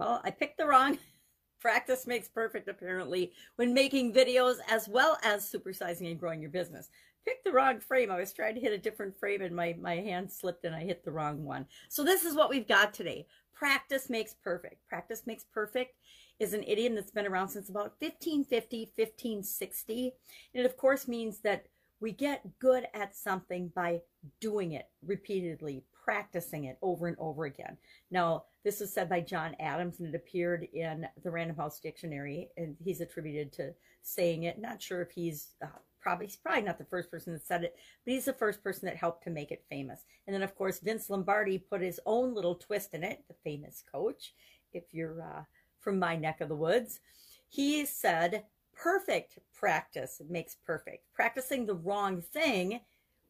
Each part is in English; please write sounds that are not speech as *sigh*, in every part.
Well, I picked the wrong. *laughs* Practice makes perfect, apparently, when making videos as well as supersizing and growing your business. Picked the wrong frame. I was trying to hit a different frame and my, my hand slipped and I hit the wrong one. So this is what we've got today. Practice makes perfect. Practice makes perfect is an idiom that's been around since about 1550, 1560. And it, of course, means that we get good at something by doing it repeatedly, practicing it over and over again. Now, this was said by John Adams and it appeared in the Random House Dictionary, and he's attributed to saying it. Not sure if he's uh, probably he's probably not the first person that said it, but he's the first person that helped to make it famous. And then, of course, Vince Lombardi put his own little twist in it, the famous coach. If you're uh, from my neck of the woods, he said perfect practice makes perfect. Practicing the wrong thing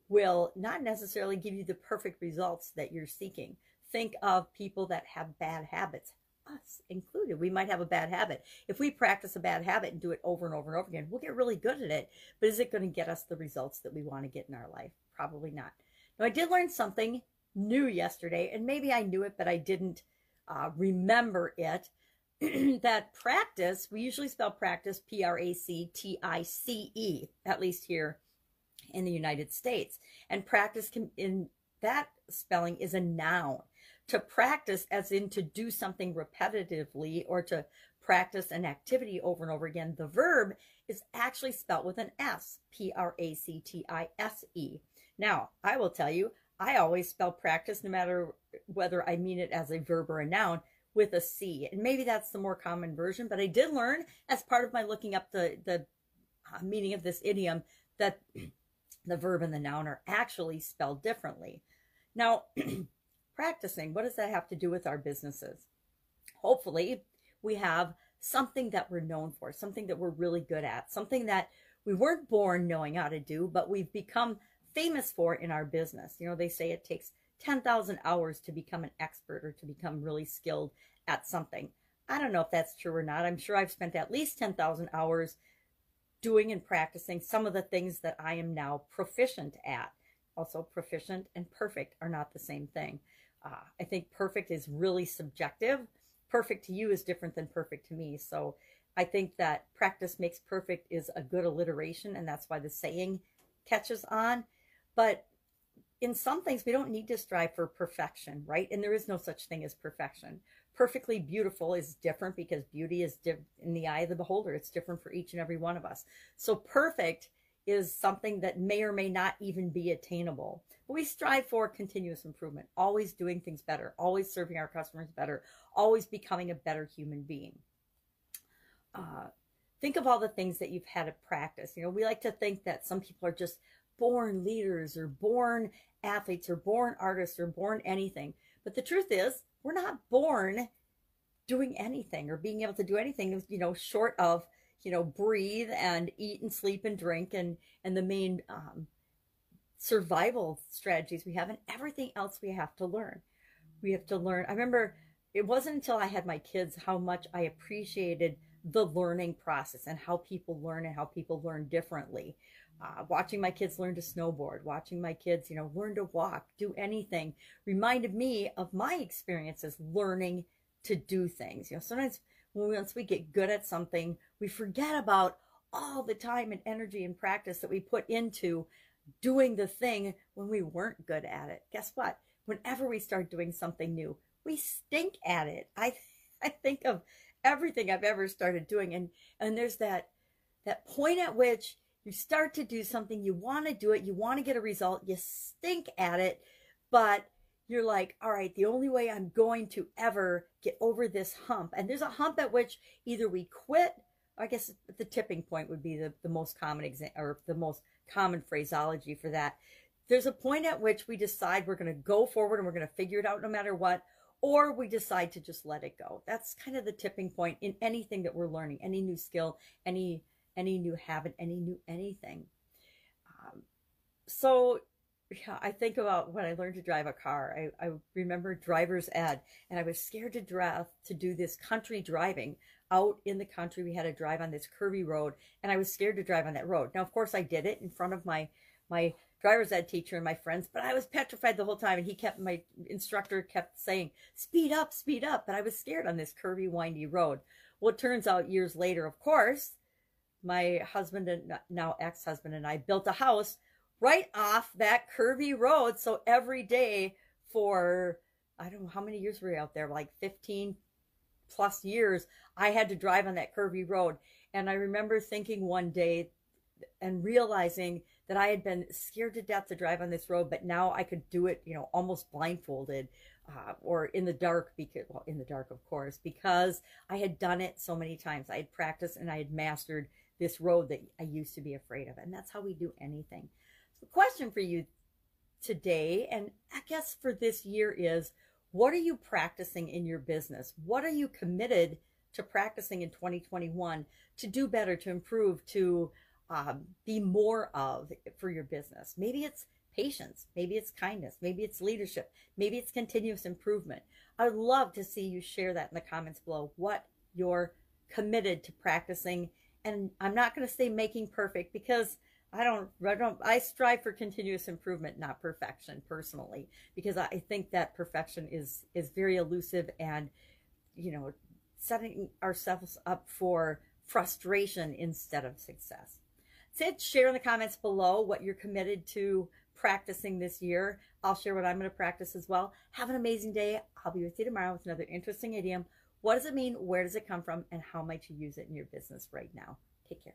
will not necessarily give you the perfect results that you're seeking. Think of people that have bad habits, us included. We might have a bad habit. If we practice a bad habit and do it over and over and over again, we'll get really good at it. But is it going to get us the results that we want to get in our life? Probably not. Now, I did learn something new yesterday, and maybe I knew it, but I didn't uh, remember it. *clears throat* that practice, we usually spell practice P R A C T I C E, at least here in the United States. And practice can, in that spelling is a noun. To practice, as in to do something repetitively or to practice an activity over and over again, the verb is actually spelled with an S, P R A C T I S E. Now, I will tell you, I always spell practice, no matter whether I mean it as a verb or a noun, with a C. And maybe that's the more common version, but I did learn as part of my looking up the, the uh, meaning of this idiom that *clears throat* the verb and the noun are actually spelled differently. Now, *clears throat* practicing, what does that have to do with our businesses? Hopefully, we have something that we're known for, something that we're really good at, something that we weren't born knowing how to do, but we've become famous for in our business. You know, they say it takes 10,000 hours to become an expert or to become really skilled at something. I don't know if that's true or not. I'm sure I've spent at least 10,000 hours doing and practicing some of the things that I am now proficient at. Also, proficient and perfect are not the same thing. Uh, I think perfect is really subjective. Perfect to you is different than perfect to me. So I think that practice makes perfect is a good alliteration, and that's why the saying catches on. But in some things, we don't need to strive for perfection, right? And there is no such thing as perfection. Perfectly beautiful is different because beauty is in the eye of the beholder. It's different for each and every one of us. So perfect is something that may or may not even be attainable. But we strive for continuous improvement, always doing things better, always serving our customers better, always becoming a better human being. Uh, think of all the things that you've had to practice. You know, we like to think that some people are just born leaders or born athletes or born artists or born anything. But the truth is, we're not born doing anything or being able to do anything, you know, short of, you know, breathe and eat and sleep and drink and, and the main um, survival strategies we have and everything else we have to learn. We have to learn. I remember it wasn't until I had my kids how much I appreciated the learning process and how people learn and how people learn differently uh, watching my kids learn to snowboard, watching my kids, you know, learn to walk, do anything, reminded me of my experiences learning to do things. You know, sometimes when we, once we get good at something, we forget about all the time and energy and practice that we put into doing the thing when we weren't good at it. Guess what? Whenever we start doing something new, we stink at it. I *laughs* I think of everything I've ever started doing and and there's that that point at which you start to do something, you want to do it, you want to get a result, you stink at it, but you're like, all right, the only way I'm going to ever get over this hump, and there's a hump at which either we quit, I guess the tipping point would be the, the most common example or the most common phraseology for that. There's a point at which we decide we're going to go forward and we're going to figure it out no matter what, or we decide to just let it go. That's kind of the tipping point in anything that we're learning, any new skill, any any new habit, any new anything. Um, so yeah, I think about when I learned to drive a car. I, I remember driver's ed, and I was scared to drive to do this country driving out in the country. We had to drive on this curvy road, and I was scared to drive on that road. Now, of course, I did it in front of my my driver's ed teacher and my friends, but I was petrified the whole time. And he kept, my instructor kept saying, speed up, speed up. But I was scared on this curvy, windy road. Well, it turns out years later, of course, my husband and now ex husband and I built a house right off that curvy road. So every day for, I don't know how many years we were we out there, like 15 plus years, I had to drive on that curvy road. And I remember thinking one day and realizing that I had been scared to death to drive on this road, but now I could do it, you know, almost blindfolded uh, or in the dark because, well, in the dark, of course, because I had done it so many times. I had practiced and I had mastered this road that I used to be afraid of. And that's how we do anything. So the question for you today, and I guess for this year is, what are you practicing in your business? What are you committed to practicing in 2021 to do better, to improve, to um, be more of for your business? Maybe it's patience, maybe it's kindness, maybe it's leadership, maybe it's continuous improvement. I'd love to see you share that in the comments below, what you're committed to practicing. And I'm not going to say making perfect because I don't, I don't, I strive for continuous improvement, not perfection personally, because I think that perfection is, is very elusive and, you know, setting ourselves up for frustration instead of success. Sid, share in the comments below what you're committed to practicing this year. I'll share what I'm going to practice as well. Have an amazing day. I'll be with you tomorrow with another interesting idiom. What does it mean? Where does it come from? And how might you use it in your business right now? Take care.